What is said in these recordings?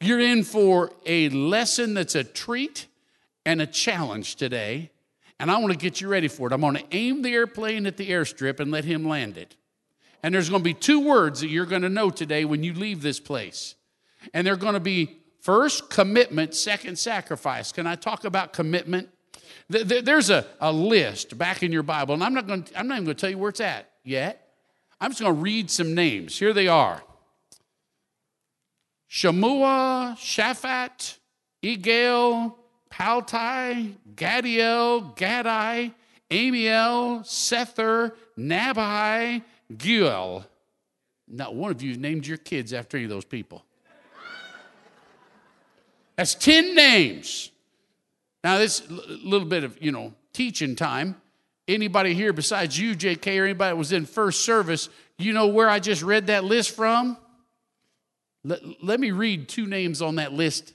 You're in for a lesson that's a treat and a challenge today, and I want to get you ready for it. I'm going to aim the airplane at the airstrip and let him land it. And there's going to be two words that you're going to know today when you leave this place. And they're going to be first, commitment, second, sacrifice. Can I talk about commitment? There's a, a list back in your Bible, and I'm not, going to, I'm not even going to tell you where it's at yet. I'm just going to read some names. Here they are Shammua, Shaphat, Egal, Paltai, Gaddiel, Gadai, Ammiel, Sethur, Nabai, Guel. Not one of you named your kids after any of those people. That's 10 names. Now, this little bit of, you know, teaching time. Anybody here besides you, JK, or anybody that was in first service, you know where I just read that list from? Let, let me read two names on that list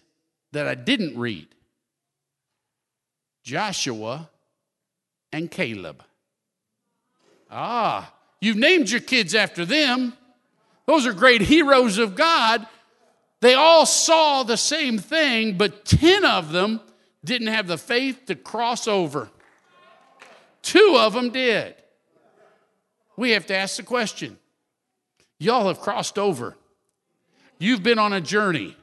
that I didn't read Joshua and Caleb. Ah, you've named your kids after them. Those are great heroes of God. They all saw the same thing, but 10 of them didn't have the faith to cross over. Two of them did. We have to ask the question y'all have crossed over. You've been on a journey.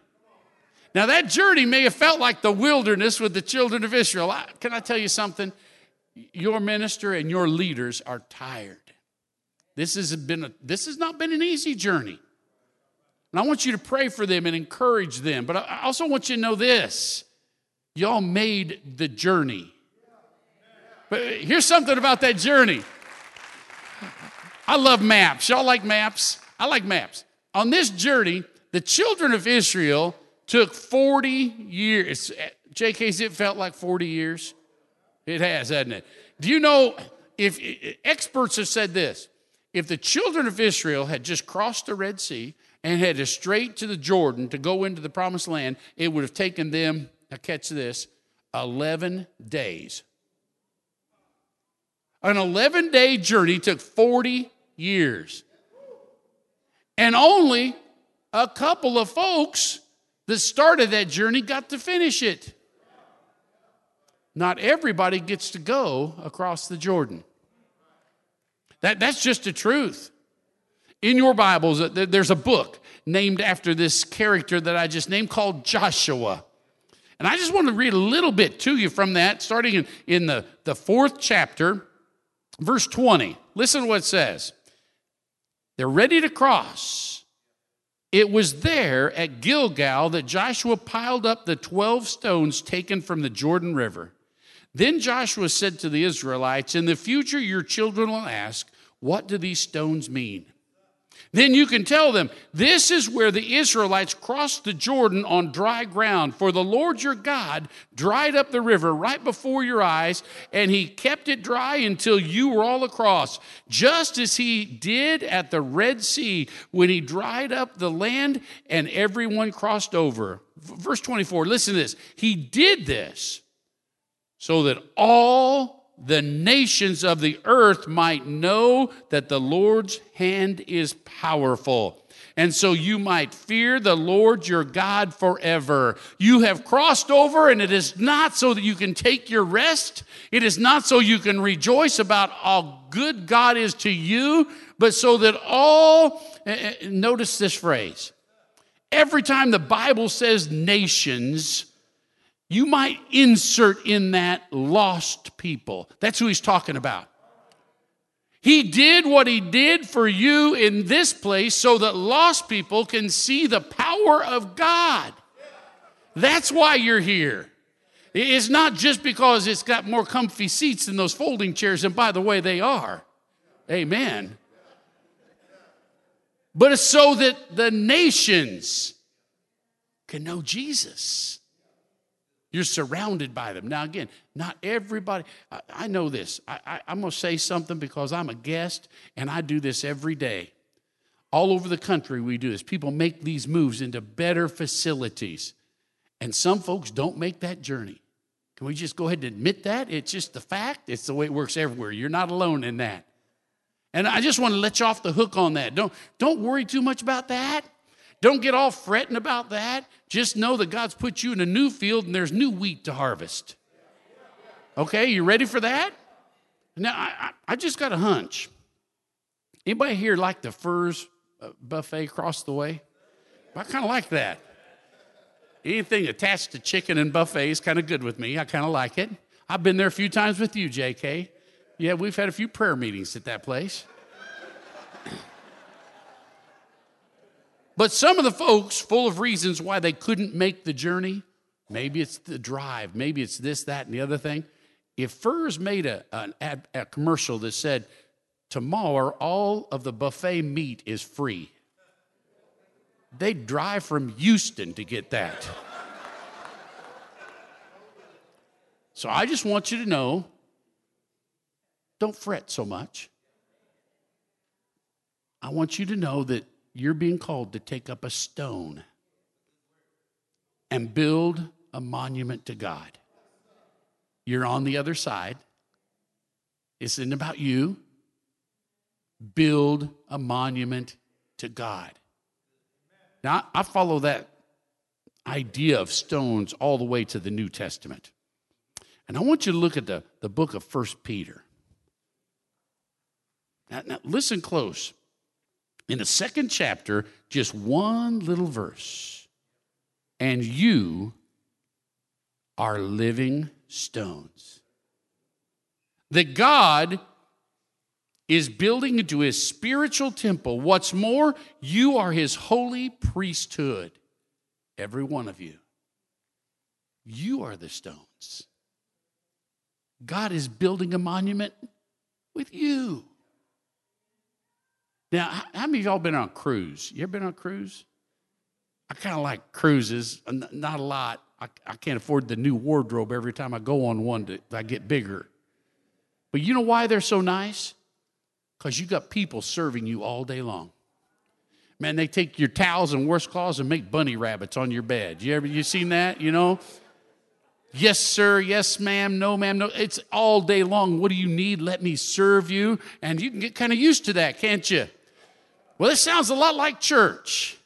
Now, that journey may have felt like the wilderness with the children of Israel. Can I tell you something? Your minister and your leaders are tired. This has, been a, this has not been an easy journey. And I want you to pray for them and encourage them. But I also want you to know this y'all made the journey. But here's something about that journey. I love maps. Y'all like maps? I like maps. On this journey, the children of Israel took 40 years. JK's, it felt like 40 years. It has, hasn't it? Do you know if experts have said this? If the children of Israel had just crossed the Red Sea and headed straight to the Jordan to go into the promised land, it would have taken them, now catch this, 11 days. An 11 day journey took 40 years. And only a couple of folks that started that journey got to finish it. Not everybody gets to go across the Jordan. That, that's just the truth. In your Bibles, uh, there's a book named after this character that I just named called Joshua. And I just want to read a little bit to you from that, starting in, in the, the fourth chapter, verse 20. Listen to what it says. They're ready to cross. It was there at Gilgal that Joshua piled up the 12 stones taken from the Jordan River. Then Joshua said to the Israelites, In the future your children will ask, What do these stones mean? Then you can tell them, This is where the Israelites crossed the Jordan on dry ground. For the Lord your God dried up the river right before your eyes, and he kept it dry until you were all across, just as he did at the Red Sea when he dried up the land and everyone crossed over. Verse 24, listen to this. He did this so that all the nations of the earth might know that the Lord's hand is powerful. And so you might fear the Lord your God forever. You have crossed over, and it is not so that you can take your rest. It is not so you can rejoice about how good God is to you, but so that all, eh, eh, notice this phrase. Every time the Bible says nations, you might insert in that lost people. That's who he's talking about. He did what he did for you in this place so that lost people can see the power of God. That's why you're here. It's not just because it's got more comfy seats than those folding chairs, and by the way, they are. Amen. But it's so that the nations can know Jesus. You're surrounded by them. Now, again, not everybody, I, I know this. I, I'm going to say something because I'm a guest and I do this every day. All over the country, we do this. People make these moves into better facilities. And some folks don't make that journey. Can we just go ahead and admit that? It's just the fact. It's the way it works everywhere. You're not alone in that. And I just want to let you off the hook on that. Don't, don't worry too much about that. Don't get all fretting about that. Just know that God's put you in a new field and there's new wheat to harvest. Okay, you ready for that? Now, I, I just got a hunch. Anybody here like the Furr's uh, buffet across the way? I kind of like that. Anything attached to chicken and buffet is kind of good with me. I kind of like it. I've been there a few times with you, JK. Yeah, we've had a few prayer meetings at that place. But some of the folks, full of reasons why they couldn't make the journey, maybe it's the drive, maybe it's this, that, and the other thing. If Furr's made a, ad, a commercial that said, tomorrow all of the buffet meat is free, they'd drive from Houston to get that. so I just want you to know don't fret so much. I want you to know that you're being called to take up a stone and build a monument to God. You're on the other side. It's not about you. Build a monument to God. Now, I follow that idea of stones all the way to the New Testament. And I want you to look at the, the book of First Peter. Now, now, listen close. In the second chapter, just one little verse. And you are living stones. That God is building into his spiritual temple. What's more, you are his holy priesthood. Every one of you. You are the stones. God is building a monument with you. Now, how many of y'all been on a cruise? You ever been on a cruise? I kind of like cruises, uh, not a lot. I, I, can't afford the new wardrobe every time I go on one I get bigger. But you know why they're so nice? Because you got people serving you all day long. Man, they take your towels and washcloths and make bunny rabbits on your bed. You ever you seen that? You know? Yes, sir. Yes, ma'am. No, ma'am. No. It's all day long. What do you need? Let me serve you. And you can get kind of used to that, can't you? Well, this sounds a lot like church.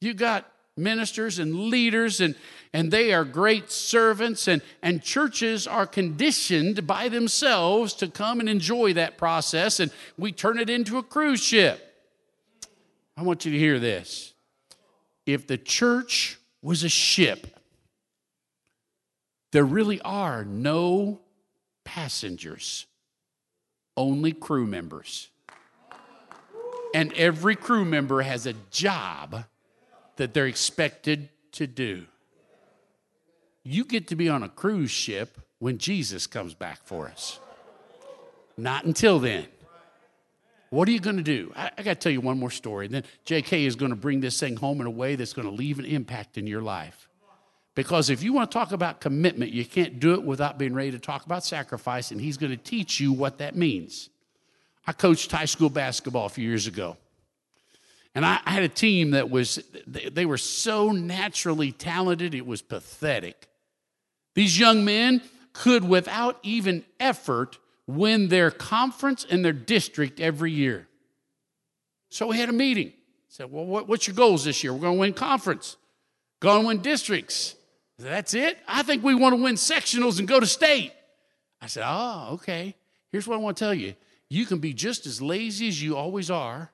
You got ministers and leaders and and they are great servants and and churches are conditioned by themselves to come and enjoy that process and we turn it into a cruise ship. I want you to hear this. If the church was a ship there really are no passengers only crew members and every crew member has a job that they're expected to do. You get to be on a cruise ship when Jesus comes back for us. Not until then. What are you going to do? I, I got to tell you one more story. And then JK is going to bring this thing home in a way that's going to leave an impact in your life. Because if you want to talk about commitment, you can't do it without being ready to talk about sacrifice, and he's going to teach you what that means. I coached high school basketball a few years ago. And I, I had a team that was, they, they were so naturally talented, it was pathetic. These young men could, without even effort, win their conference and their district every year. So we had a meeting. Said, Well, what, what's your goals this year? We're going to win conference, going to win districts. Said, That's it? I think we want to win sectionals and go to state. I said, Oh, okay. Here's what I want to tell you you can be just as lazy as you always are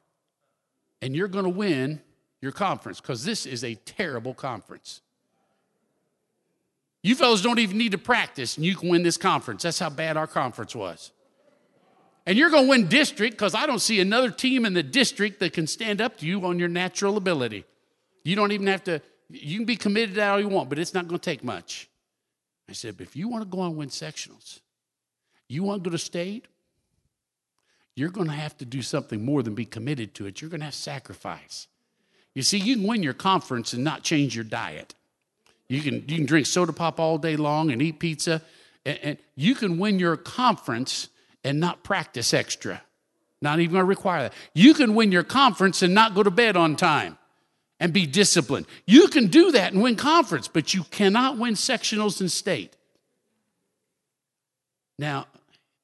and you're going to win your conference because this is a terrible conference. You fellows don't even need to practice and you can win this conference. That's how bad our conference was. And you're going to win district because I don't see another team in the district that can stand up to you on your natural ability. You don't even have to, you can be committed to all you want, but it's not going to take much. I said, but if you want to go and win sectionals, you want to go to state, you're going to have to do something more than be committed to it. You're going to have sacrifice. You see, you can win your conference and not change your diet. You can, you can drink soda pop all day long and eat pizza, and, and you can win your conference and not practice extra. Not even require that. You can win your conference and not go to bed on time and be disciplined. You can do that and win conference, but you cannot win sectionals and state. Now,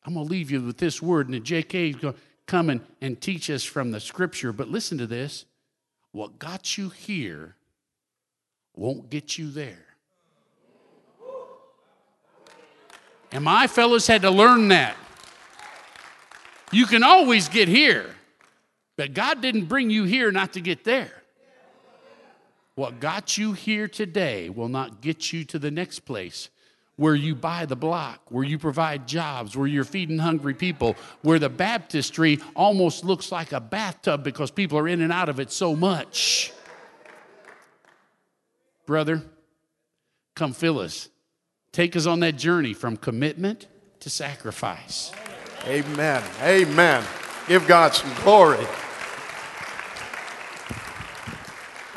I'm going to leave you with this word, and the JK is going to come and, and teach us from the scripture. But listen to this what got you here won't get you there. And my fellows had to learn that. You can always get here, but God didn't bring you here not to get there. What got you here today will not get you to the next place where you buy the block, where you provide jobs, where you're feeding hungry people, where the baptistry almost looks like a bathtub because people are in and out of it so much. Brother, come fill us. Take us on that journey from commitment to sacrifice. Amen. Amen. Give God some glory.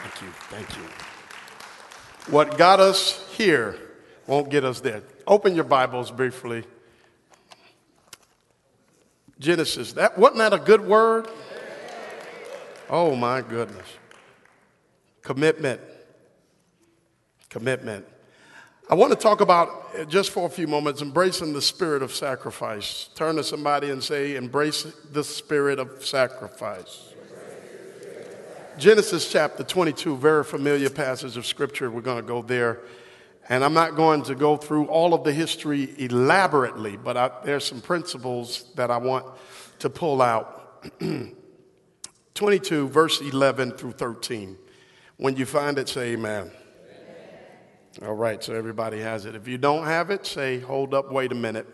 Thank you. Thank you. What got us here won't get us there. Open your Bibles briefly. Genesis. That wasn't that a good word? Oh my goodness. Commitment. Commitment. I want to talk about uh, just for a few moments embracing the spirit of sacrifice. Turn to somebody and say, Embrace the spirit of sacrifice. Genesis chapter 22, very familiar passage of scripture. We're going to go there. And I'm not going to go through all of the history elaborately, but I, there's some principles that I want to pull out. 22, verse 11 through 13. When you find it, say amen. amen. All right, so everybody has it. If you don't have it, say, hold up, wait a minute.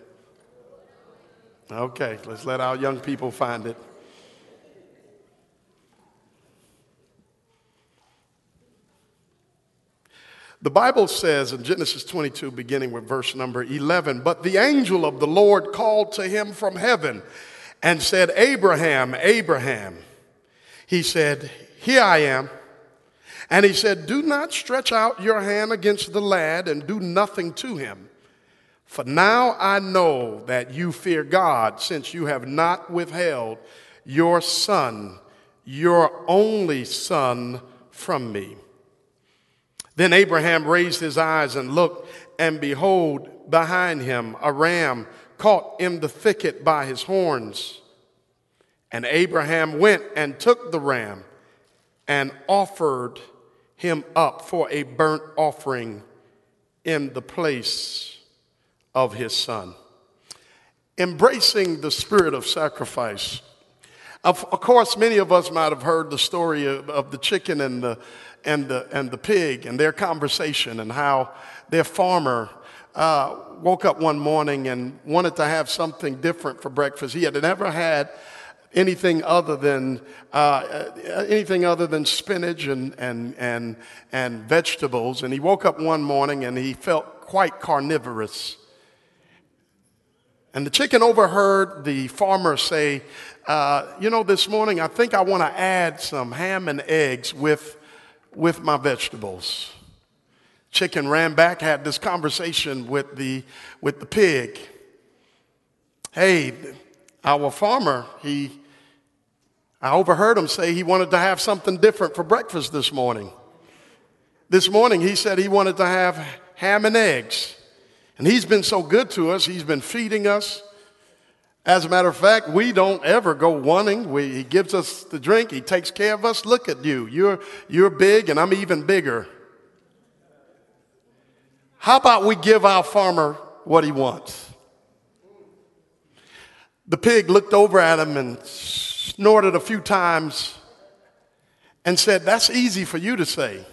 Okay, let's let our young people find it. The Bible says in Genesis 22, beginning with verse number 11, but the angel of the Lord called to him from heaven and said, Abraham, Abraham. He said, Here I am. And he said, Do not stretch out your hand against the lad and do nothing to him. For now I know that you fear God, since you have not withheld your son, your only son, from me. Then Abraham raised his eyes and looked, and behold, behind him a ram caught in the thicket by his horns. And Abraham went and took the ram and offered him up for a burnt offering in the place of his son. Embracing the spirit of sacrifice. Of, of course, many of us might have heard the story of, of the chicken and the, and the, and the pig and their conversation and how their farmer uh, woke up one morning and wanted to have something different for breakfast. He had never had anything other than uh, anything other than spinach and, and, and, and vegetables. And he woke up one morning and he felt quite carnivorous. And the chicken overheard the farmer say, uh, You know, this morning I think I want to add some ham and eggs with with my vegetables. Chicken ran back, had this conversation with the, with the pig. Hey, our farmer, he, I overheard him say he wanted to have something different for breakfast this morning. This morning, he said he wanted to have ham and eggs. And he's been so good to us, he's been feeding us. As a matter of fact, we don't ever go wanting. We, he gives us the drink, he takes care of us. Look at you. You're, you're big, and I'm even bigger. How about we give our farmer what he wants? The pig looked over at him and snorted a few times and said, That's easy for you to say.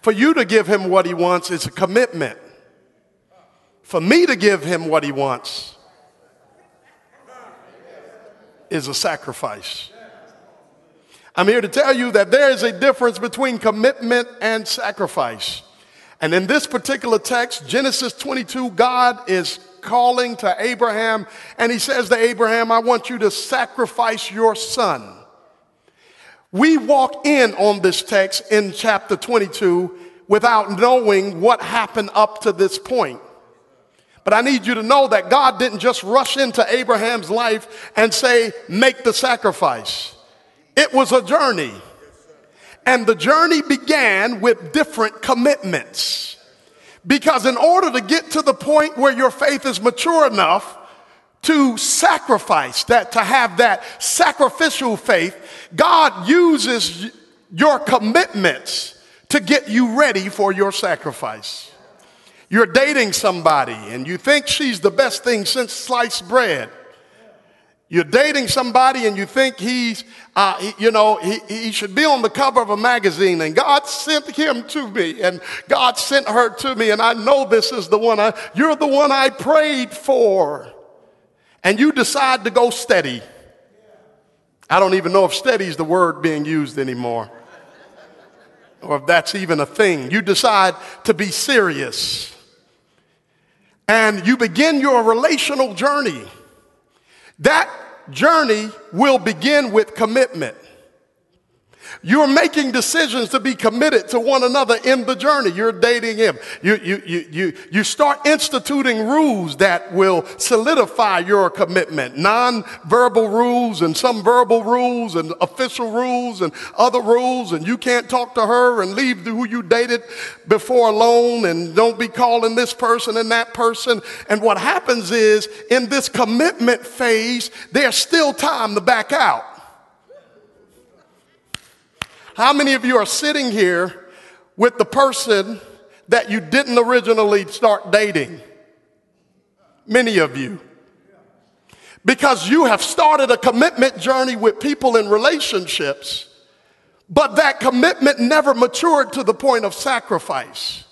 For you to give him what he wants is a commitment for me to give him what he wants is a sacrifice. I'm here to tell you that there is a difference between commitment and sacrifice. And in this particular text, Genesis 22, God is calling to Abraham, and he says to Abraham, I want you to sacrifice your son. We walk in on this text in chapter 22 without knowing what happened up to this point. But I need you to know that God didn't just rush into Abraham's life and say, make the sacrifice. It was a journey. And the journey began with different commitments. Because in order to get to the point where your faith is mature enough to sacrifice, that to have that sacrificial faith, God uses your commitments to get you ready for your sacrifice. You're dating somebody and you think she's the best thing since sliced bread. You're dating somebody and you think he's, uh, he, you know, he, he should be on the cover of a magazine and God sent him to me and God sent her to me and I know this is the one I, you're the one I prayed for. And you decide to go steady. I don't even know if steady is the word being used anymore or if that's even a thing. You decide to be serious and you begin your relational journey. That journey will begin with commitment. You're making decisions to be committed to one another in the journey. You're dating him. You, you, you, you, you start instituting rules that will solidify your commitment. Non-verbal rules and some verbal rules and official rules and other rules. And you can't talk to her and leave who you dated before alone and don't be calling this person and that person. And what happens is in this commitment phase, there's still time to back out. How many of you are sitting here with the person that you didn't originally start dating? Many of you. Because you have started a commitment journey with people in relationships, but that commitment never matured to the point of sacrifice.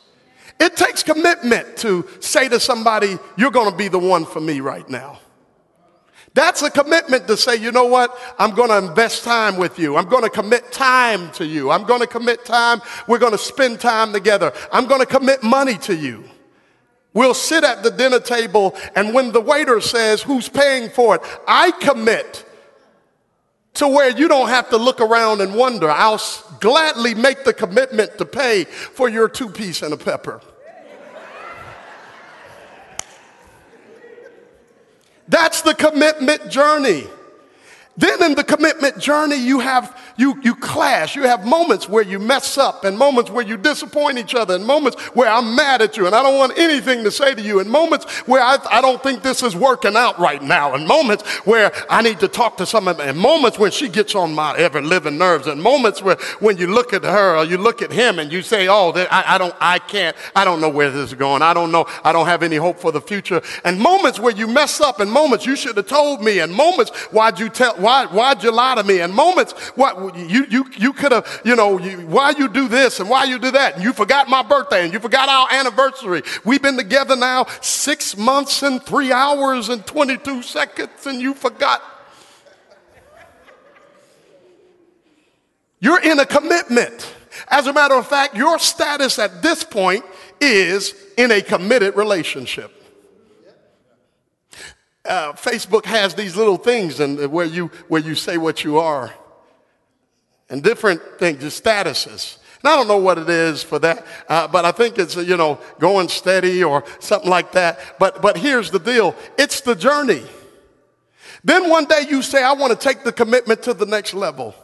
It takes commitment to say to somebody, You're to be the one for me right now. That's a commitment to say, you know what? I'm going to invest time with you. I'm going to commit time to you. I'm going to commit time. We're going to spend time together. I'm going to commit money to you. We'll sit at the dinner table, and when the waiter says, Who's paying for it? I commit to where you don't have to look around and wonder. I'll gladly make the commitment to pay for your two piece and a pepper. That's the commitment journey. Then in the commitment journey, you have you you clash. You have moments where you mess up, and moments where you disappoint each other, and moments where I'm mad at you and I don't want anything to say to you, and moments where I, I don't think this is working out right now, and moments where I need to talk to someone, and moments when she gets on my ever living nerves, and moments where when you look at her or you look at him and you say, "Oh, I, I don't, I can't, I don't know where this is going. I don't know, I don't have any hope for the future," and moments where you mess up, and moments you should have told me, and moments why'd you tell? Why why, why'd you lie to me? And moments, what you, you, you could have, you know, you, why you do this and why you do that. And you forgot my birthday and you forgot our anniversary. We've been together now six months and three hours and 22 seconds and you forgot. You're in a commitment. As a matter of fact, your status at this point is in a committed relationship uh, Facebook has these little things and where you where you say what you are, and different things, the statuses. And I don't know what it is for that, uh, but I think it's you know going steady or something like that. But but here's the deal: it's the journey. Then one day you say, "I want to take the commitment to the next level."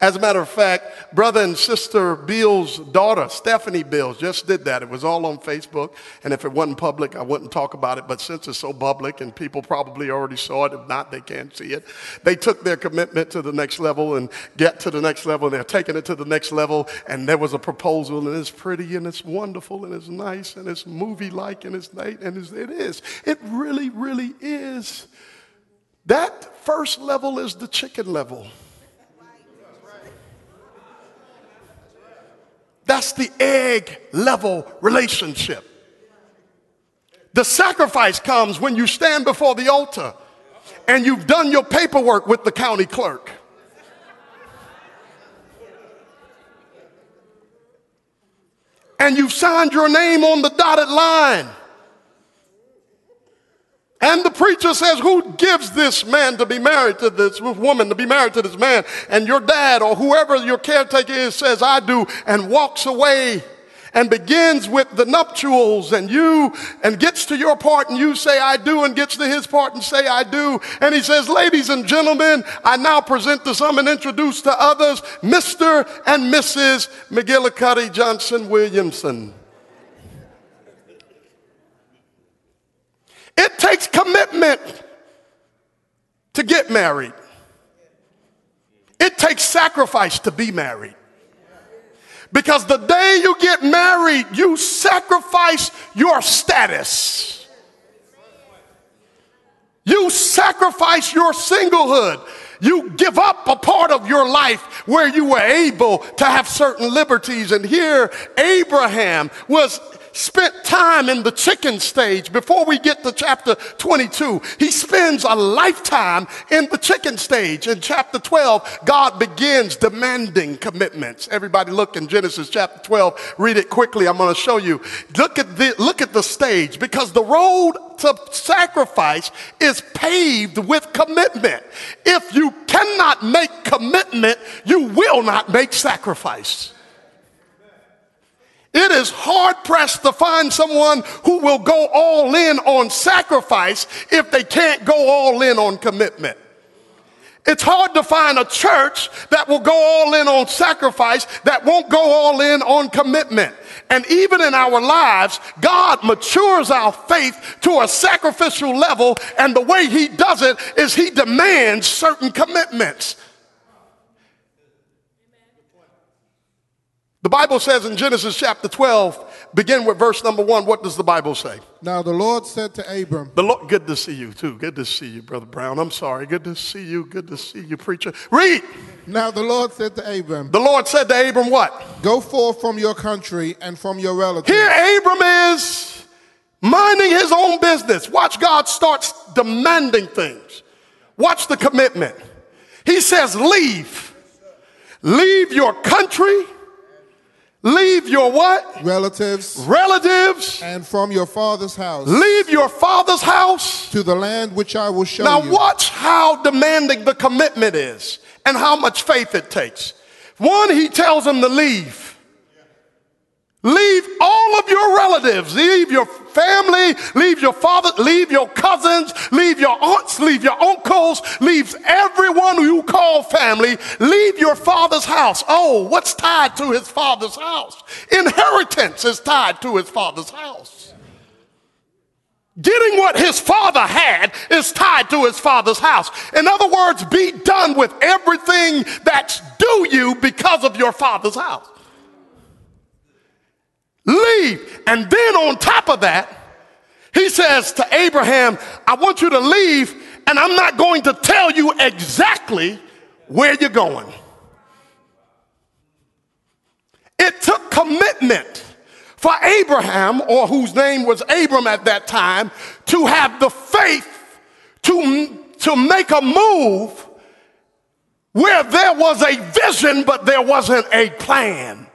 As a matter of fact, brother and sister Bill's daughter, Stephanie Bills, just did that. It was all on Facebook. And if it wasn't public, I wouldn't talk about it. But since it's so public and people probably already saw it, if not, they can't see it. They took their commitment to the next level and get to the next level. And they're taking it to the next level. And there was a proposal, and it's pretty, and it's wonderful, and it's nice, and it's movie like, and it's nice, and it's, it is. It really, really is. That first level is the chicken level. That's the egg level relationship. The sacrifice comes when you stand before the altar and you've done your paperwork with the county clerk. And you've signed your name on the dotted line. And the preacher says, Who gives this man to be married to this woman, to be married to this man? And your dad or whoever your caretaker is says, I do, and walks away and begins with the nuptials and you and gets to your part and you say I do and gets to his part and say I do and he says ladies and gentlemen I now present to some and introduce to others Mr. and Mrs. McGillicuddy Johnson Williamson It takes commitment to get married. It takes sacrifice to be married. Because the day you get married, you sacrifice your status. You sacrifice your singlehood. You give up a part of your life where you were able to have certain liberties. And here, Abraham was spent time in the chicken stage before we get to chapter 22. He spends a lifetime in the chicken stage. In chapter 12, God begins demanding commitments. Everybody look in Genesis chapter 12. Read it quickly. I'm going to show you. Look at the, look at the stage because the road to sacrifice is paved with commitment. If you cannot make commitment, you will not make sacrifice. It is hard pressed to find someone who will go all in on sacrifice if they can't go all in on commitment. It's hard to find a church that will go all in on sacrifice that won't go all in on commitment. And even in our lives, God matures our faith to a sacrificial level, and the way He does it is He demands certain commitments. The Bible says in Genesis chapter 12, begin with verse number one. What does the Bible say? Now the Lord said to Abram, The Lord, good to see you too. Good to see you, Brother Brown. I'm sorry. Good to see you. Good to see you, preacher. Read. Now the Lord said to Abram, The Lord said to Abram, What? Go forth from your country and from your relatives. Here, Abram is minding his own business. Watch God starts demanding things. Watch the commitment. He says, Leave. Leave your country. Leave your what? relatives Relatives. and from your father's house Leave your father's house. to the land which I will show Now, you. Now watch how demanding the commitment is and how much faith it takes. One, he tells him to leave. Leave all of your relatives, leave your family, leave your father, leave your cousins, leave your aunts, leave your uncles, leave everyone you call family, leave your father's house. Oh, what's tied to his father's house? Inheritance is tied to his father's house. Getting what his father had is tied to his father's house. In other words, be done with everything that's due you because of your father's house. Leave. And then on top of that, he says to Abraham, I want you to leave, and I'm not going to tell you exactly where you're going. It took commitment for Abraham, or whose name was Abram at that time, to have the faith to, to make a move where there was a vision, but there wasn't a plan.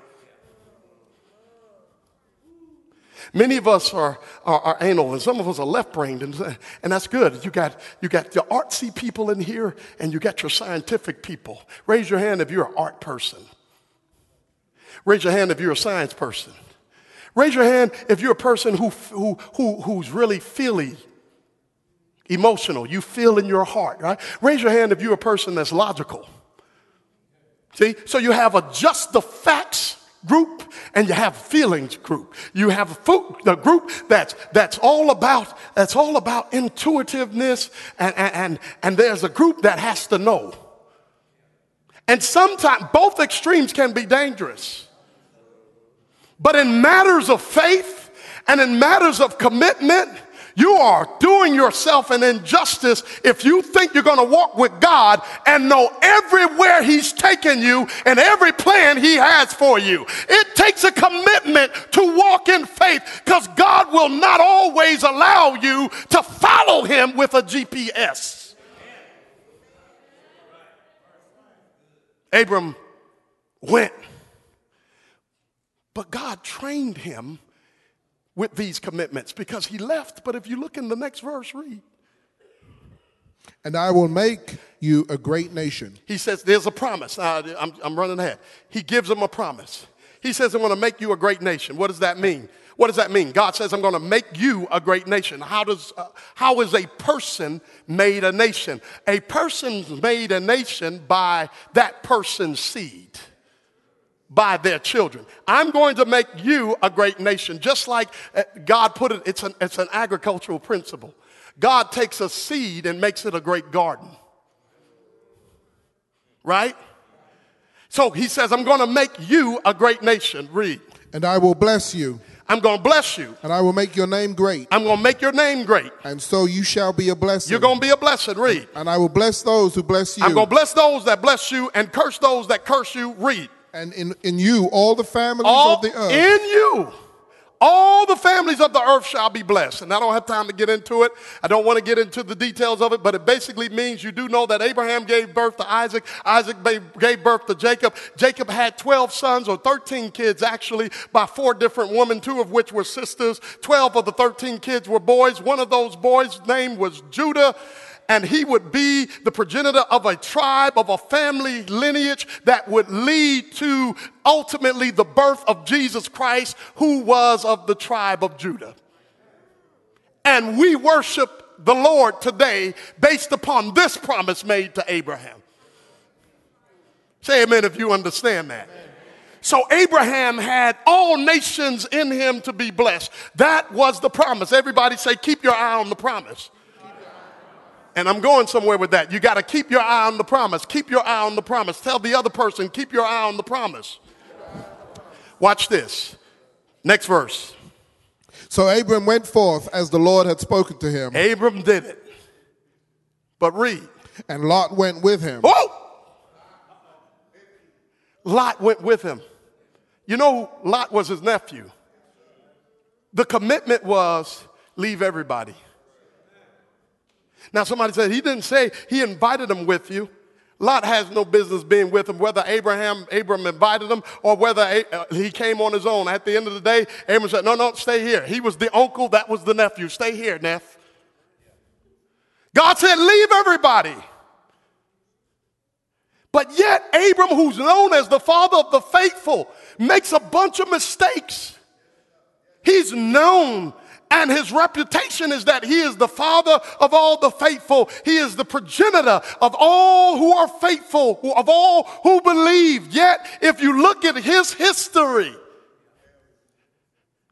Many of us are, are, are anal, and some of us are left-brained, and, and that's good. You got, you got the artsy people in here, and you got your scientific people. Raise your hand if you're an art person. Raise your hand if you're a science person. Raise your hand if you're a person who, who, who, who's really feely, emotional. You feel in your heart, right? Raise your hand if you're a person that's logical. See? So you have a just the facts group and you have feelings group. You have a fo- the group that's that's all about that's all about intuitiveness and, and, and, and there's a group that has to know. And sometimes both extremes can be dangerous. But in matters of faith and in matters of commitment, you are doing yourself an injustice if you think you're going to walk with God and know everywhere He's taken you and every plan He has for you. It takes a commitment to walk in faith because God will not always allow you to follow Him with a GPS. Abram went, but God trained him with these commitments because he left. But if you look in the next verse, read. And I will make you a great nation. He says, There's a promise. Uh, I'm, I'm running ahead. He gives him a promise. He says, I'm going to make you a great nation. What does that mean? What does that mean? God says, I'm going to make you a great nation. How, does, uh, how is a person made a nation? A person's made a nation by that person's seed, by their children. I'm going to make you a great nation, just like uh, God put it, it's an, it's an agricultural principle. God takes a seed and makes it a great garden. Right? So he says, I'm going to make you a great nation. Read. And I will bless you, I'm going to bless you. and I will make your name great, I'm going to make your name great. and so you shall be a blessing. You're going to be a blessing. Read. and I will bless those who bless you. I'm going to bless those that bless you and curse those that curse you. Read. And in, in you all the families All of the earth in you. All the families of the earth shall be blessed. And I don't have time to get into it. I don't want to get into the details of it, but it basically means you do know that Abraham gave birth to Isaac. Isaac gave birth to Jacob. Jacob had 12 sons, or 13 kids actually, by four different women, two of which were sisters. 12 of the 13 kids were boys. One of those boys' name was Judah and he would be the progenitor of a tribe, of a family lineage that would lead to ultimately the birth of Jesus Christ, who was of the tribe of Judah. And we worship the Lord today based upon this promise made to Abraham. Say amen if you understand that. So Abraham had all nations in him to be blessed. That was the promise. Everybody say, keep your eye on the promise. And I'm going somewhere with that. You got to keep your eye on the promise. Keep your eye on the promise. Tell the other person, keep your eye on the promise. Watch this. Next verse. So Abram went forth as the Lord had spoken to him, Abram did it. But read. and Lot went with him. Whoa! Lot went with him. You know, Lot was his nephew. The commitment was leave everybody. Now, somebody said he didn't say he invited them with you. Lot has no business being with him, whether Abraham, Abram invited him or whether uh, he came on his own. At the end of the day, Abram said, No, no, stay here. He was the uncle, that was the nephew. Stay here, Neff. God said, Leave everybody. But yet, Abram, who's known as the father of the faithful, makes a bunch of mistakes. He's known and his reputation is that he is the father of all the faithful. He is the progenitor of all who are faithful, of all who believe. Yet, if you look at his history,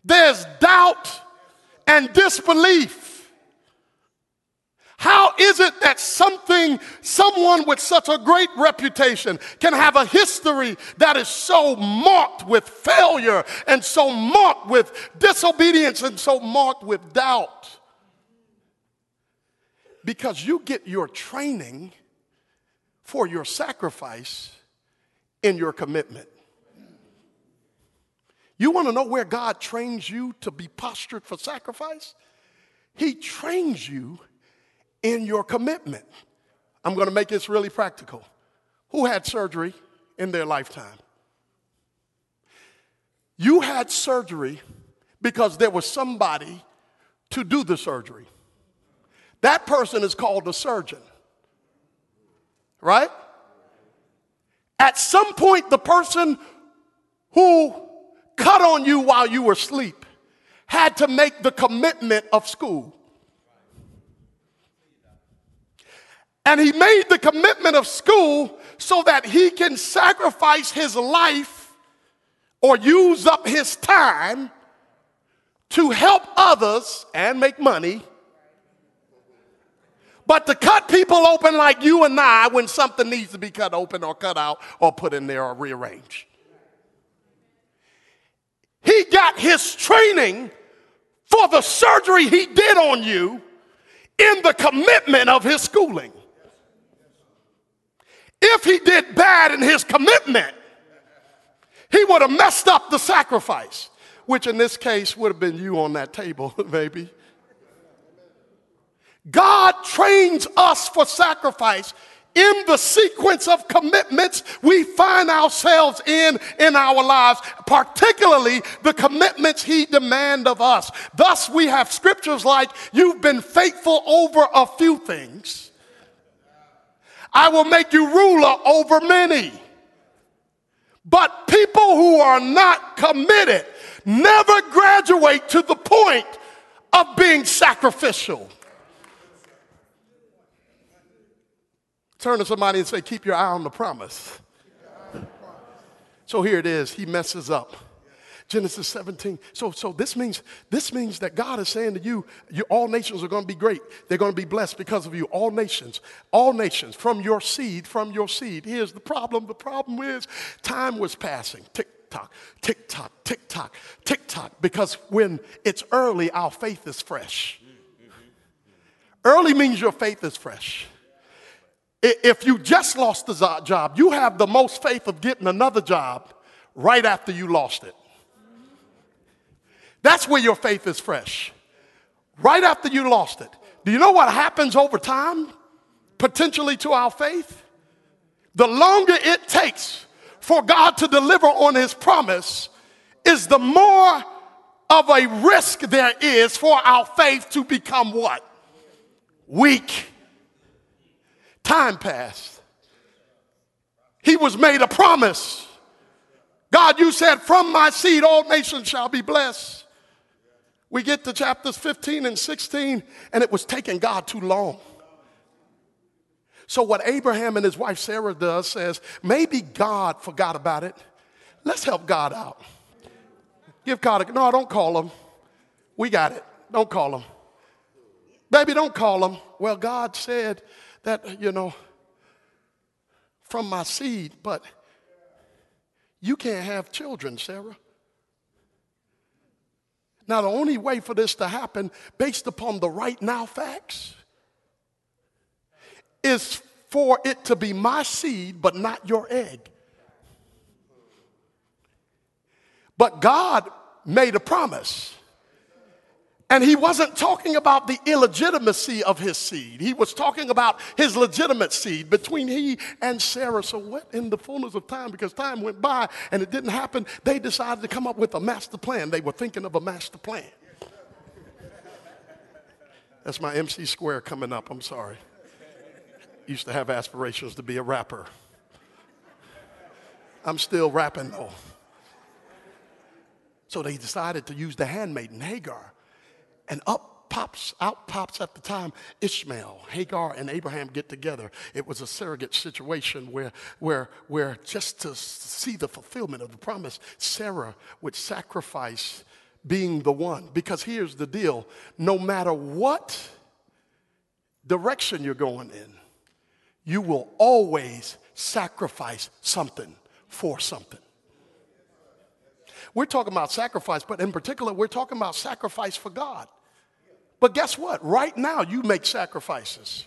there's doubt and disbelief. How is it that something, someone with such a great reputation can have a history that is so marked with failure and so marked with disobedience and so marked with doubt? Because you get your training for your sacrifice in your commitment. You want to know where God trains you to be postured for sacrifice? He trains you in your commitment. I'm going to make this really practical. Who had surgery in their lifetime? You had surgery because there was somebody to do the surgery. That person is called a surgeon, right? At some point, the person who cut on you while you were asleep had to make the commitment of school. And he made the commitment of school so that he can sacrifice his life or use up his time to help others and make money. But to cut people open like you and I when something needs to be cut open or cut out or put in there or rearranged. He got his training for the surgery he did on you in the commitment of his schooling. If he did bad in his commitment, he would have messed up the sacrifice, which in this case would have been you on that table, maybe. God trains us for sacrifice in the sequence of commitments we find ourselves in in our lives, particularly the commitments he demand of us. Thus, we have scriptures like, You've been faithful over a few things. I will make you ruler over many. But people who are not committed never graduate to the point of being sacrificial. Turn to somebody and say, Keep your eye on the promise. So here it is. He messes up. Genesis 17. So, so this means this means that God is saying to you, you all nations are going to be great. They're going to be blessed because of you. All nations, all nations, from your seed, from your seed. Here's the problem. The problem is time was passing. Tick tock, tick tock, tick tock, tick tock. Because when it's early, our faith is fresh. Early means your faith is fresh. If you just lost the job, you have the most faith of getting another job right after you lost it. That's where your faith is fresh. Right after you lost it. Do you know what happens over time, potentially to our faith? The longer it takes for God to deliver on his promise, is the more of a risk there is for our faith to become what? Weak. Time passed. He was made a promise. God, you said, From my seed all nations shall be blessed. We get to chapters 15 and 16, and it was taking God too long. So, what Abraham and his wife Sarah does says, maybe God forgot about it. Let's help God out. Give God a, no, don't call him. We got it. Don't call him. Baby, don't call him. Well, God said that, you know, from my seed, but you can't have children, Sarah. Now, the only way for this to happen, based upon the right now facts, is for it to be my seed, but not your egg. But God made a promise. And he wasn't talking about the illegitimacy of his seed. He was talking about his legitimate seed between he and Sarah. So, what in the fullness of time, because time went by and it didn't happen, they decided to come up with a master plan. They were thinking of a master plan. That's my MC square coming up. I'm sorry. Used to have aspirations to be a rapper. I'm still rapping though. So they decided to use the handmaiden Hagar and up pops, out pops at the time Ishmael. Hagar and Abraham get together. It was a surrogate situation where, where, where just to see the fulfillment of the promise, Sarah would sacrifice being the one. Because here's the deal no matter what direction you're going in, you will always sacrifice something for something. We're talking about sacrifice, but in particular, we're talking about sacrifice for God. But guess what? Right now, you make sacrifices.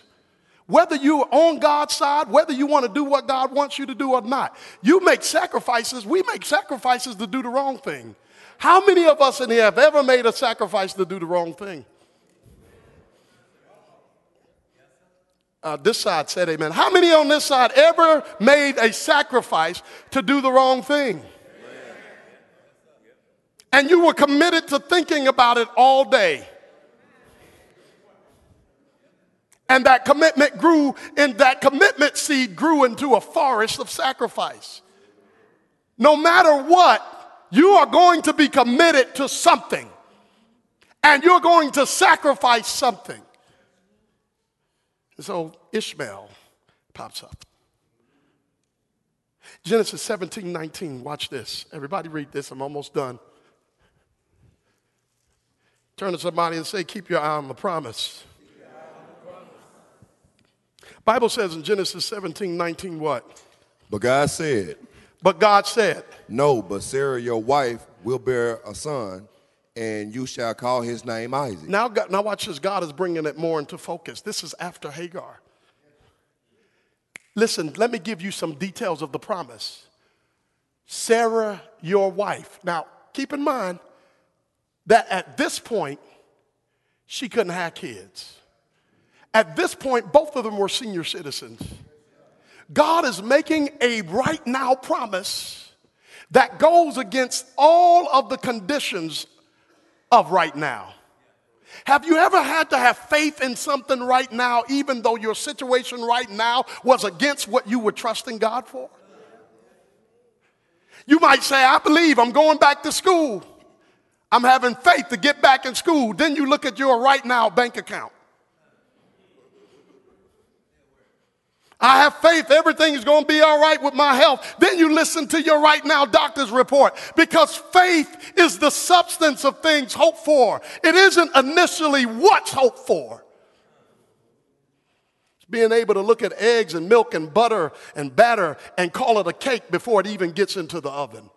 Whether you're on God's side, whether you want to do what God wants you to do or not, you make sacrifices. We make sacrifices to do the wrong thing. How many of us in here have ever made a sacrifice to do the wrong thing? Uh, this side said amen. How many on this side ever made a sacrifice to do the wrong thing? And you were committed to thinking about it all day. And that commitment grew, and that commitment seed grew into a forest of sacrifice. No matter what, you are going to be committed to something, and you're going to sacrifice something. So Ishmael pops up. Genesis 17, 19. Watch this. Everybody read this. I'm almost done. Turn to somebody and say, Keep your eye on the promise. Bible says in Genesis 17, 19, what? But God said, But God said, No, but Sarah, your wife, will bear a son, and you shall call his name Isaac. Now, God, now watch this. God is bringing it more into focus. This is after Hagar. Listen, let me give you some details of the promise. Sarah, your wife. Now, keep in mind that at this point, she couldn't have kids. At this point, both of them were senior citizens. God is making a right now promise that goes against all of the conditions of right now. Have you ever had to have faith in something right now, even though your situation right now was against what you were trusting God for? You might say, I believe I'm going back to school. I'm having faith to get back in school. Then you look at your right now bank account. I have faith everything is going to be all right with my health. Then you listen to your right now doctor's report because faith is the substance of things hoped for. It isn't initially what's hoped for. It's being able to look at eggs and milk and butter and batter and call it a cake before it even gets into the oven.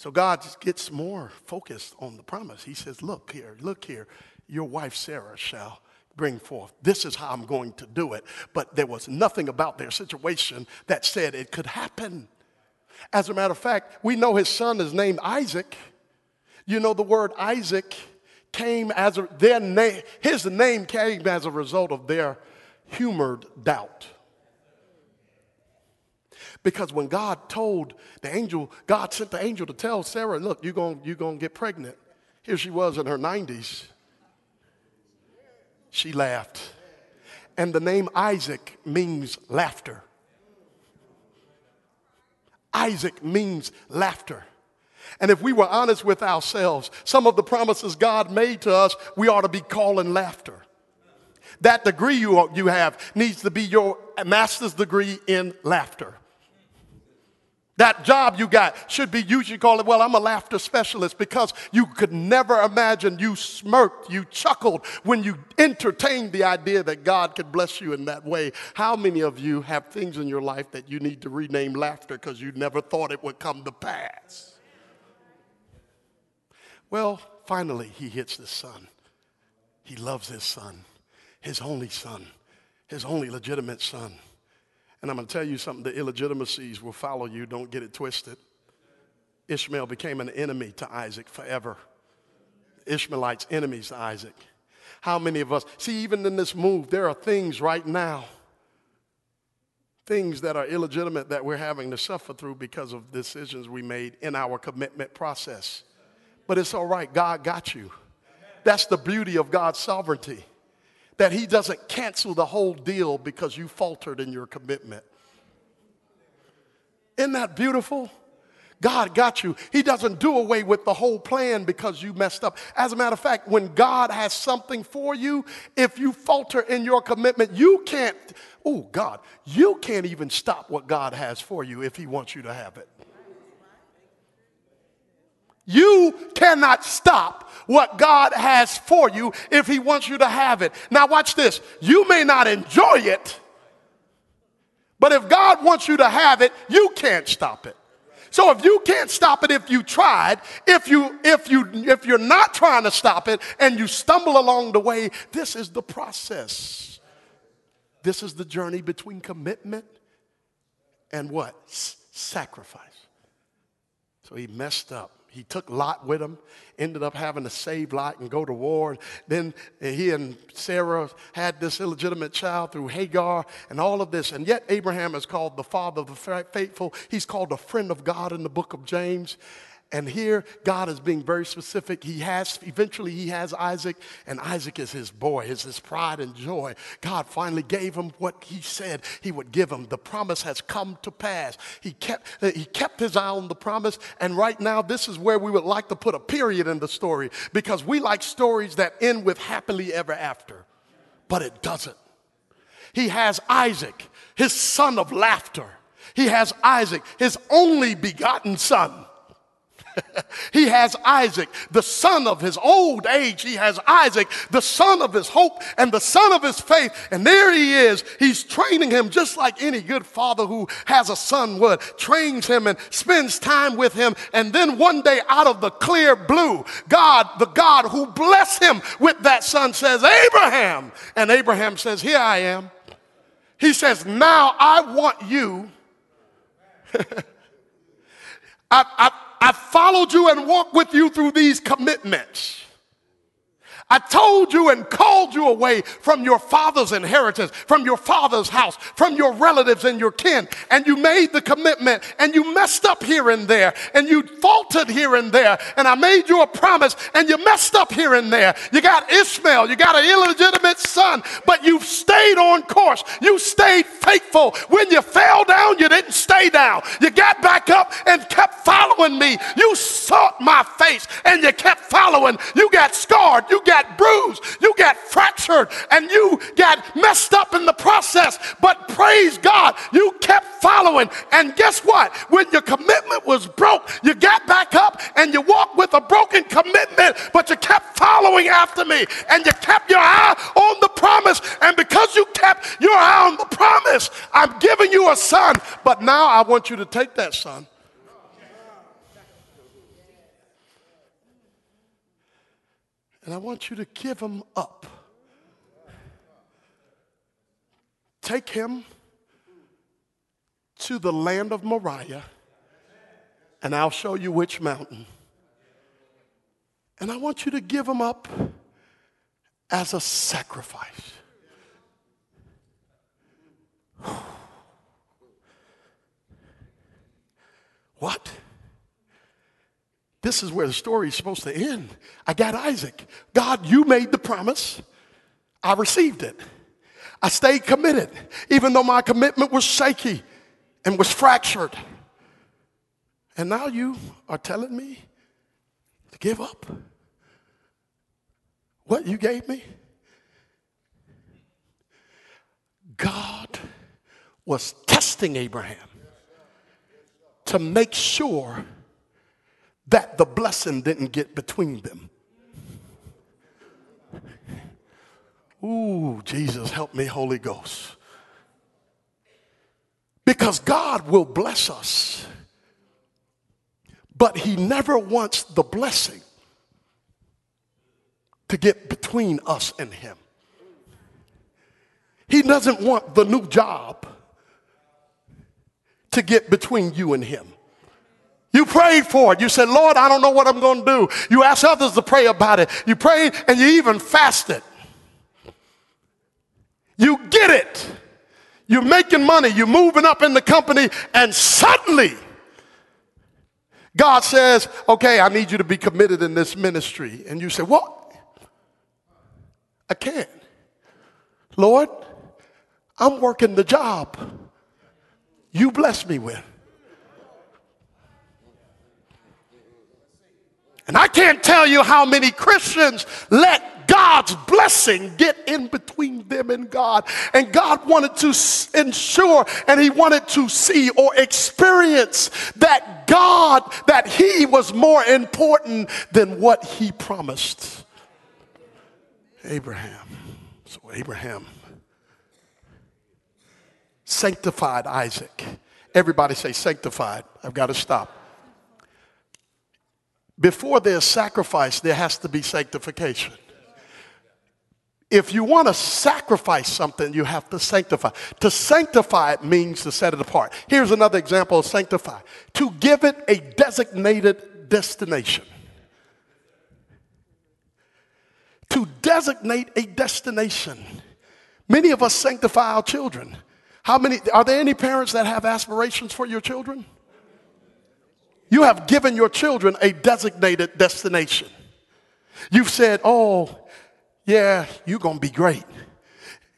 So God gets more focused on the promise. He says, Look here, look here, your wife Sarah shall bring forth. This is how I'm going to do it. But there was nothing about their situation that said it could happen. As a matter of fact, we know his son is named Isaac. You know, the word Isaac came as a, their name, his name came as a result of their humored doubt. Because when God told the angel, God sent the angel to tell Sarah, look, you're going you're to get pregnant. Here she was in her 90s. She laughed. And the name Isaac means laughter. Isaac means laughter. And if we were honest with ourselves, some of the promises God made to us, we ought to be calling laughter. That degree you, you have needs to be your master's degree in laughter. That job you got should be, you should call it, well, I'm a laughter specialist because you could never imagine you smirked, you chuckled when you entertained the idea that God could bless you in that way. How many of you have things in your life that you need to rename laughter because you never thought it would come to pass? Well, finally, he hits the son. He loves his son, his only son, his only legitimate son. And I'm going to tell you something the illegitimacies will follow you. Don't get it twisted. Ishmael became an enemy to Isaac forever. Ishmaelites, enemies to Isaac. How many of us, see, even in this move, there are things right now, things that are illegitimate that we're having to suffer through because of decisions we made in our commitment process. But it's all right, God got you. That's the beauty of God's sovereignty that he doesn't cancel the whole deal because you faltered in your commitment. Isn't that beautiful? God got you. He doesn't do away with the whole plan because you messed up. As a matter of fact, when God has something for you, if you falter in your commitment, you can't, oh God, you can't even stop what God has for you if He wants you to have it. You cannot stop what God has for you if He wants you to have it. Now, watch this. You may not enjoy it, but if God wants you to have it, you can't stop it. So if you can't stop it if you tried, if you if you if you're not trying to stop it and you stumble along the way, this is the process. This is the journey between commitment and what? S- sacrifice. So he messed up he took Lot with him, ended up having to save Lot and go to war. Then he and Sarah had this illegitimate child through Hagar and all of this. And yet, Abraham is called the father of the faithful. He's called a friend of God in the book of James. And here, God is being very specific. He has, eventually, he has Isaac, and Isaac is his boy, is his pride and joy. God finally gave him what he said he would give him. The promise has come to pass. He kept, uh, he kept his eye on the promise, and right now, this is where we would like to put a period in the story because we like stories that end with happily ever after, but it doesn't. He has Isaac, his son of laughter. He has Isaac, his only begotten son. he has Isaac, the son of his old age. He has Isaac, the son of his hope and the son of his faith. And there he is. He's training him just like any good father who has a son would, trains him and spends time with him. And then one day, out of the clear blue, God, the God who blessed him with that son, says, Abraham. And Abraham says, Here I am. He says, Now I want you. I, I, I followed you and walked with you through these commitments. I told you and called you away from your father's inheritance, from your father's house, from your relatives and your kin. And you made the commitment and you messed up here and there and you faltered here and there. And I made you a promise and you messed up here and there. You got Ishmael, you got an illegitimate son, but you've stayed on course. You stayed faithful. When you fell down, you didn't stay down. You got back up and kept following me. You sought my face and you kept following, you got scarred, you got bruised, you got fractured, and you got messed up in the process. But praise God, you kept following. And guess what? When your commitment was broke, you got back up and you walked with a broken commitment, but you kept following after me and you kept your eye on the promise. And because you kept your eye on the promise, I'm giving you a son. But now I want you to take that son. And I want you to give him up. Take him to the land of Moriah, and I'll show you which mountain. And I want you to give him up as a sacrifice. What? This is where the story is supposed to end. I got Isaac. God, you made the promise. I received it. I stayed committed, even though my commitment was shaky and was fractured. And now you are telling me to give up what you gave me? God was testing Abraham to make sure that the blessing didn't get between them. Ooh, Jesus, help me, Holy Ghost. Because God will bless us, but He never wants the blessing to get between us and Him. He doesn't want the new job to get between you and Him. You prayed for it. You said, Lord, I don't know what I'm going to do. You asked others to pray about it. You prayed and you even fasted. You get it. You're making money. You're moving up in the company, and suddenly, God says, Okay, I need you to be committed in this ministry. And you say, What? I can't. Lord, I'm working the job you bless me with. And I can't tell you how many Christians let God's blessing get in between them and God. And God wanted to ensure and He wanted to see or experience that God, that He was more important than what He promised Abraham. So, Abraham sanctified Isaac. Everybody say sanctified. I've got to stop before there's sacrifice, there has to be sanctification. If you want to sacrifice something, you have to sanctify. To sanctify it means to set it apart. Here's another example of sanctify to give it a designated destination. To designate a destination. Many of us sanctify our children. How many are there any parents that have aspirations for your children? You have given your children a designated destination. You've said, oh, yeah, you're going to be great.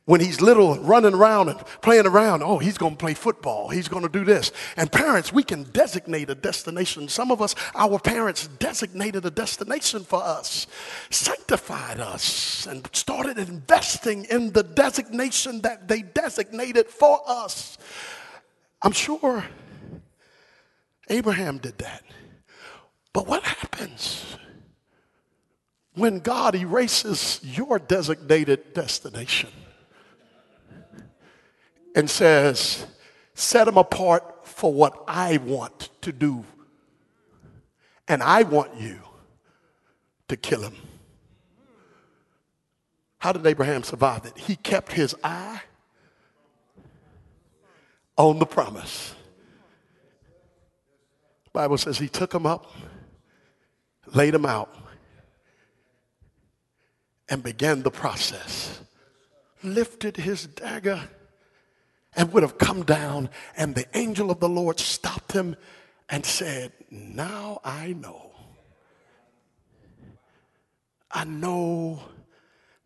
When he's little, running around and playing around, oh, he's going to play football. He's going to do this. And parents, we can designate a destination. Some of us, our parents designated a destination for us, sanctified us, and started investing in the designation that they designated for us. I'm sure Abraham did that. But what happens when God erases your designated destination and says, set him apart for what I want to do? And I want you to kill him. How did Abraham survive it? He kept his eye on the promise. Bible says he took them up, laid them out, and began the process. Lifted his dagger and would have come down, and the angel of the Lord stopped him and said, Now I know. I know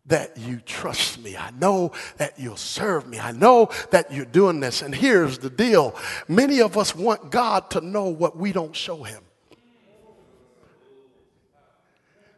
that you trust me. I know that you'll serve me. I know that you're doing this. And here's the deal many of us want God to know what we don't show him.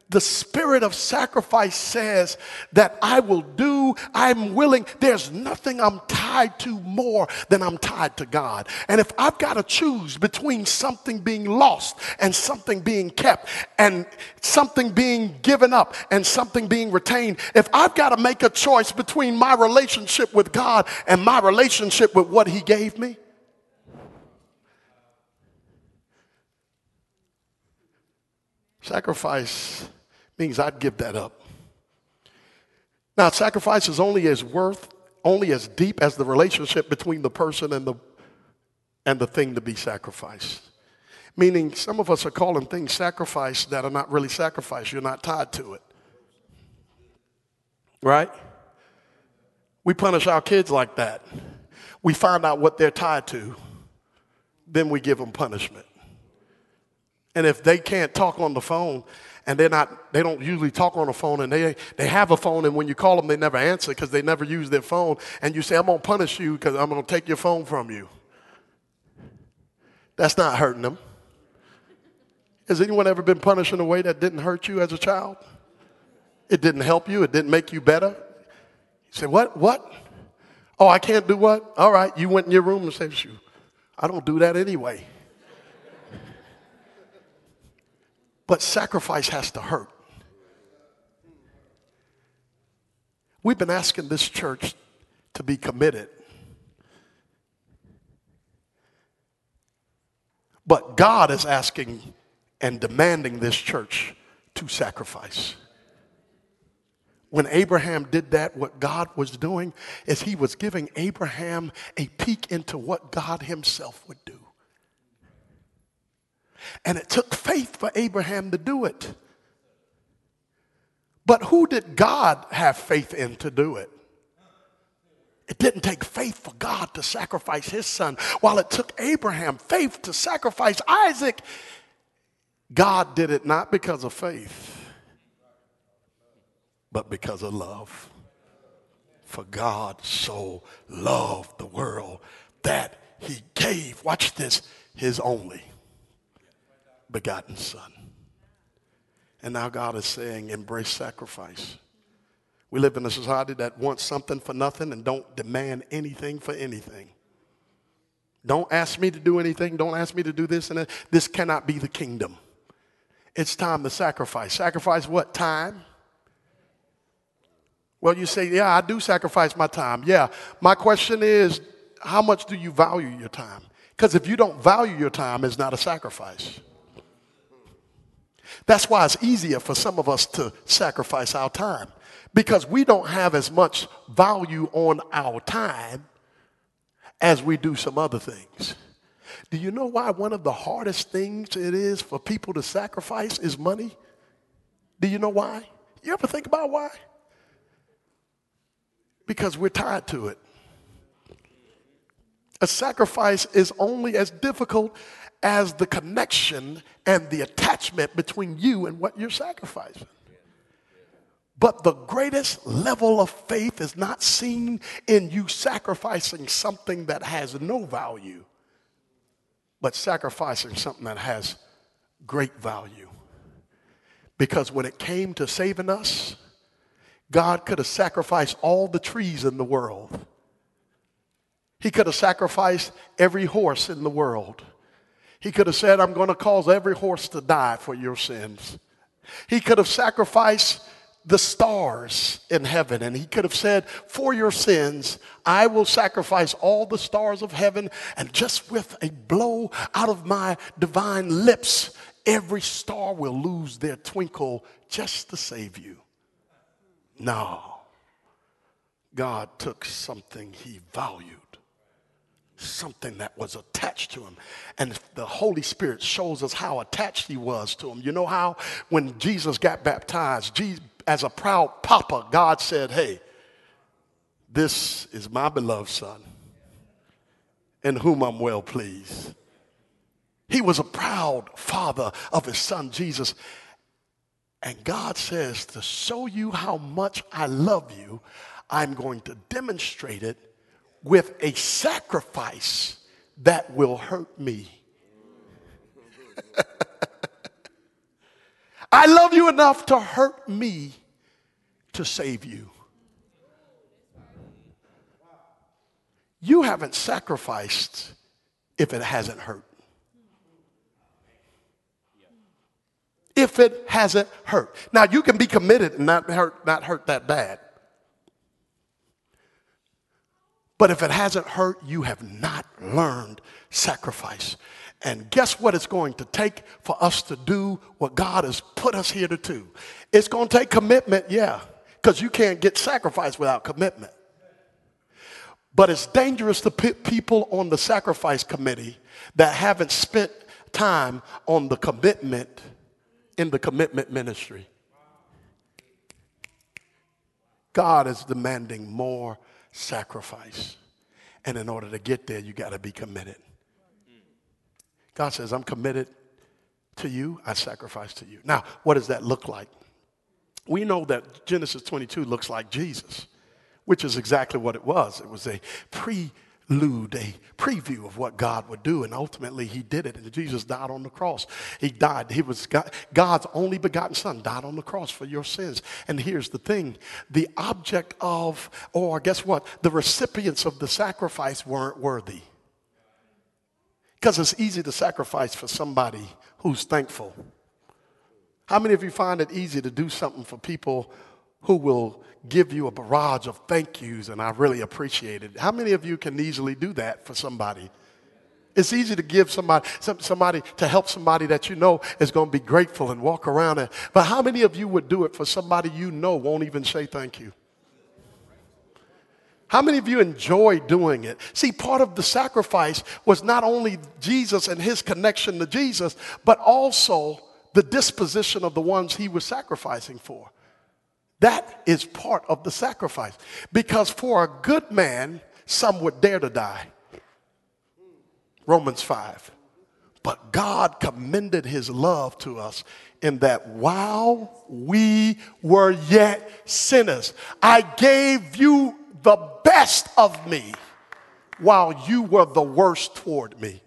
The spirit of sacrifice says that I will do, I'm willing. There's nothing I'm tied to more than I'm tied to God. And if I've got to choose between something being lost and something being kept, and something being given up and something being retained, if I've got to make a choice between my relationship with God and my relationship with what He gave me, sacrifice means I'd give that up. Now, sacrifice is only as worth, only as deep as the relationship between the person and the and the thing to be sacrificed. Meaning, some of us are calling things sacrifice that are not really sacrifice. You're not tied to it. Right? We punish our kids like that. We find out what they're tied to, then we give them punishment. And if they can't talk on the phone, and they're not they don't usually talk on the phone and they they have a phone and when you call them they never answer because they never use their phone. And you say i'm going to punish you because i'm going to take your phone from you. That's not hurting them. Has anyone ever been punished in a way that didn't hurt you as a child? It didn't help you? It didn't make you better? You say what? What? Oh i can't do what? All right you went in your room and said shoot i don't do that anyway But sacrifice has to hurt. We've been asking this church to be committed. But God is asking and demanding this church to sacrifice. When Abraham did that, what God was doing is he was giving Abraham a peek into what God himself would do. And it took faith for Abraham to do it. But who did God have faith in to do it? It didn't take faith for God to sacrifice his son. While it took Abraham faith to sacrifice Isaac, God did it not because of faith, but because of love. For God so loved the world that he gave, watch this, his only begotten Son. And now God is saying, embrace sacrifice. We live in a society that wants something for nothing and don't demand anything for anything. Don't ask me to do anything. Don't ask me to do this and. This cannot be the kingdom. It's time to sacrifice. Sacrifice what? Time? Well, you say, yeah, I do sacrifice my time. Yeah. My question is, how much do you value your time? Because if you don't value your time, it's not a sacrifice. That's why it's easier for some of us to sacrifice our time because we don't have as much value on our time as we do some other things. Do you know why one of the hardest things it is for people to sacrifice is money? Do you know why? You ever think about why? Because we're tied to it. A sacrifice is only as difficult as the connection and the attachment between you and what you're sacrificing. But the greatest level of faith is not seen in you sacrificing something that has no value, but sacrificing something that has great value. Because when it came to saving us, God could have sacrificed all the trees in the world. He could have sacrificed every horse in the world. He could have said, I'm going to cause every horse to die for your sins. He could have sacrificed the stars in heaven and he could have said, For your sins, I will sacrifice all the stars of heaven, and just with a blow out of my divine lips, every star will lose their twinkle just to save you. No. God took something he valued something that was attached to him. And the Holy Spirit shows us how attached he was to him. You know how when Jesus got baptized, Jesus, as a proud papa, God said, Hey, this is my beloved son in whom I'm well pleased. He was a proud father of his son Jesus. And God says, To show you how much I love you, I'm going to demonstrate it with a sacrifice that will hurt me. I love you enough to hurt me to save you. You haven't sacrificed if it hasn't hurt. If it hasn't hurt. Now you can be committed and not hurt, not hurt that bad. But if it hasn't hurt, you have not learned sacrifice. And guess what it's going to take for us to do what God has put us here to do? It's going to take commitment, yeah, because you can't get sacrifice without commitment. But it's dangerous to put people on the sacrifice committee that haven't spent time on the commitment in the commitment ministry. God is demanding more sacrifice. And in order to get there, you got to be committed. God says, I'm committed to you, I sacrifice to you. Now, what does that look like? We know that Genesis 22 looks like Jesus, which is exactly what it was. It was a prelude, a preview of what God would do, and ultimately He did it. And Jesus died on the cross. He died. He was God, God's only begotten Son, died on the cross for your sins. And here's the thing: the object of, oh, or guess what? The recipients of the sacrifice weren't worthy. Because it's easy to sacrifice for somebody who's thankful. How many of you find it easy to do something for people who will give you a barrage of thank yous and I really appreciate it? How many of you can easily do that for somebody? It's easy to give somebody, somebody to help somebody that you know is going to be grateful and walk around it. But how many of you would do it for somebody you know won't even say thank you? How many of you enjoy doing it? See, part of the sacrifice was not only Jesus and his connection to Jesus, but also the disposition of the ones he was sacrificing for. That is part of the sacrifice. Because for a good man, some would dare to die. Romans 5. But God commended his love to us in that while we were yet sinners, I gave you the best of me while you were the worst toward me.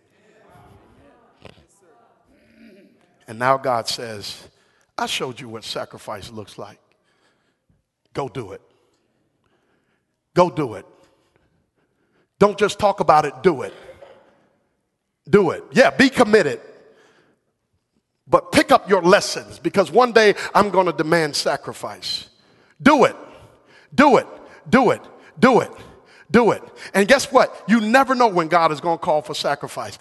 And now God says, I showed you what sacrifice looks like. Go do it. Go do it. Don't just talk about it, do it. Do it. Yeah, be committed. But pick up your lessons because one day I'm going to demand sacrifice. Do it. Do it. Do it. Do it. Do it. And guess what? You never know when God is going to call for sacrifice.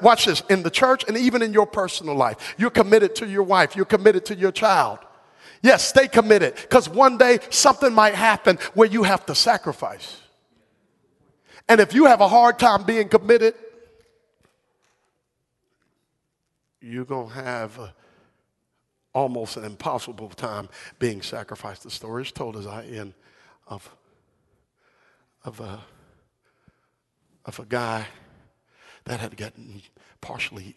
Watch this. In the church and even in your personal life, you're committed to your wife, you're committed to your child. Yes, stay committed because one day something might happen where you have to sacrifice. And if you have a hard time being committed, you're going to have almost an impossible time being sacrificed. The story is told as I end of of a, of a guy that had gotten partially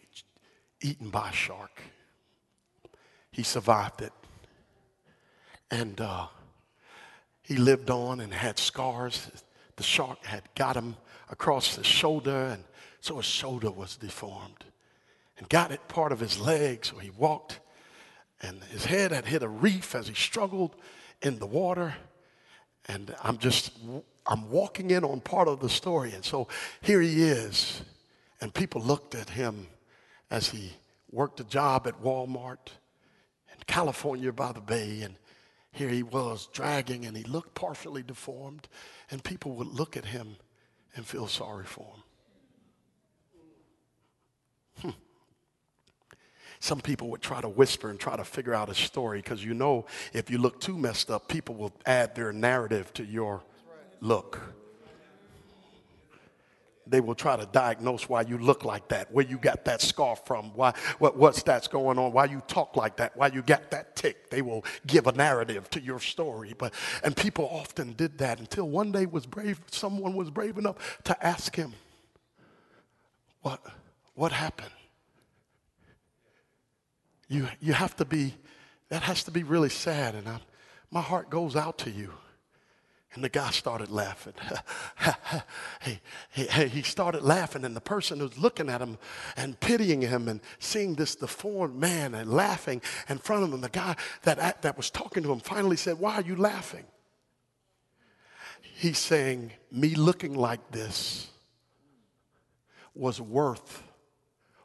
eaten by a shark. He survived it. And uh, he lived on and had scars. The shark had got him across his shoulder, and so his shoulder was deformed. And got it part of his leg, so he walked, and his head had hit a reef as he struggled in the water. And I'm just I'm walking in on part of the story. And so here he is. And people looked at him as he worked a job at Walmart in California by the bay. And here he was dragging, and he looked partially deformed. And people would look at him and feel sorry for him. Hmm. Some people would try to whisper and try to figure out a story because you know if you look too messed up, people will add their narrative to your look. They will try to diagnose why you look like that, where you got that scar from, why, what, what's that's going on, why you talk like that, why you got that tick. They will give a narrative to your story. But, and people often did that until one day was brave, someone was brave enough to ask him, what, what happened? You, you have to be, that has to be really sad. And I, my heart goes out to you And the guy started laughing. he, he, he started laughing, and the person who's looking at him and pitying him and seeing this deformed man and laughing in front of him, the guy that, that was talking to him finally said, Why are you laughing? He's saying, Me looking like this was worth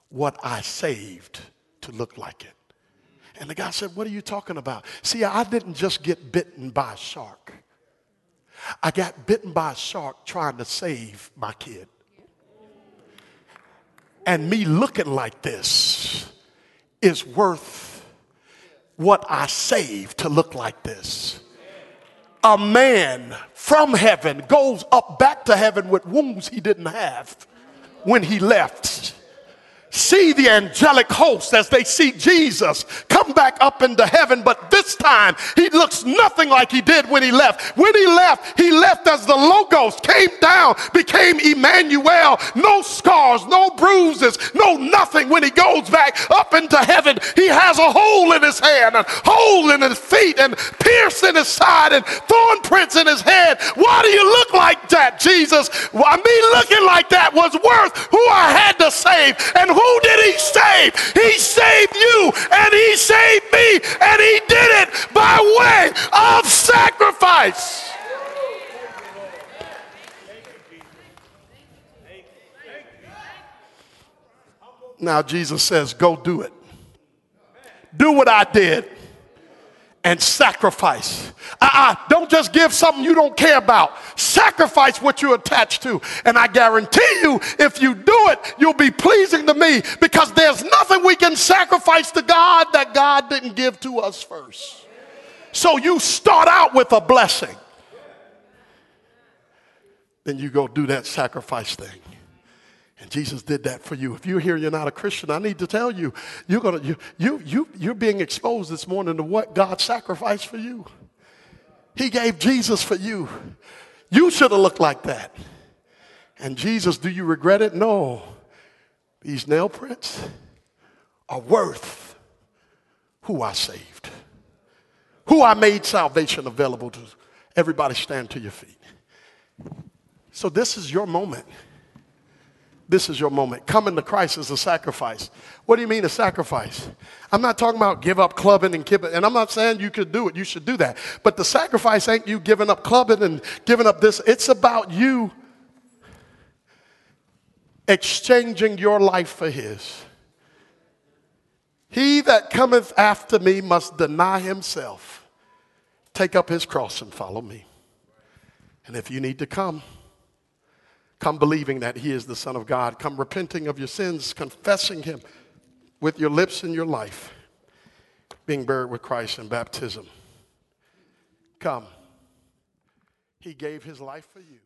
what I saved to look like it. And the guy said, What are you talking about? See, I didn't just get bitten by a shark. I got bitten by a shark trying to save my kid. And me looking like this is worth what I saved to look like this. A man from heaven goes up back to heaven with wounds he didn't have when he left see the angelic host as they see Jesus come back up into heaven, but this time he looks nothing like he did when he left. When he left, he left as the Logos came down, became Emmanuel, no scars, no bruises, no nothing. When he goes back up into heaven, he has a hole in his hand, a hole in his feet, and pierce in his side, and thorn prints in his head. Why do you look like that, Jesus? Why me looking like that was worth who I had to save and who who did he save? He saved you and he saved me and he did it by way of sacrifice. Now Jesus says, Go do it. Do what I did and sacrifice. Uh-uh, don't just give something you don't care about. Sacrifice what you're attached to. And I guarantee you, if you do it, you'll be pleasing to me because there's nothing we can sacrifice to God that God didn't give to us first. So you start out with a blessing. Then you go do that sacrifice thing. And Jesus did that for you. If you're here, you're not a Christian, I need to tell you, you're gonna you you you you're being exposed this morning to what God sacrificed for you. He gave Jesus for you. You should have looked like that. And Jesus, do you regret it? No. These nail prints are worth who I saved, who I made salvation available to. Everybody stand to your feet. So, this is your moment. This is your moment. Coming to Christ is a sacrifice. What do you mean a sacrifice? I'm not talking about give up clubbing and kibbing, and I'm not saying you could do it. You should do that. But the sacrifice ain't you giving up clubbing and giving up this. It's about you exchanging your life for his. He that cometh after me must deny himself, take up his cross and follow me. And if you need to come, Come believing that He is the Son of God. Come repenting of your sins, confessing Him with your lips and your life, being buried with Christ in baptism. Come. He gave His life for you.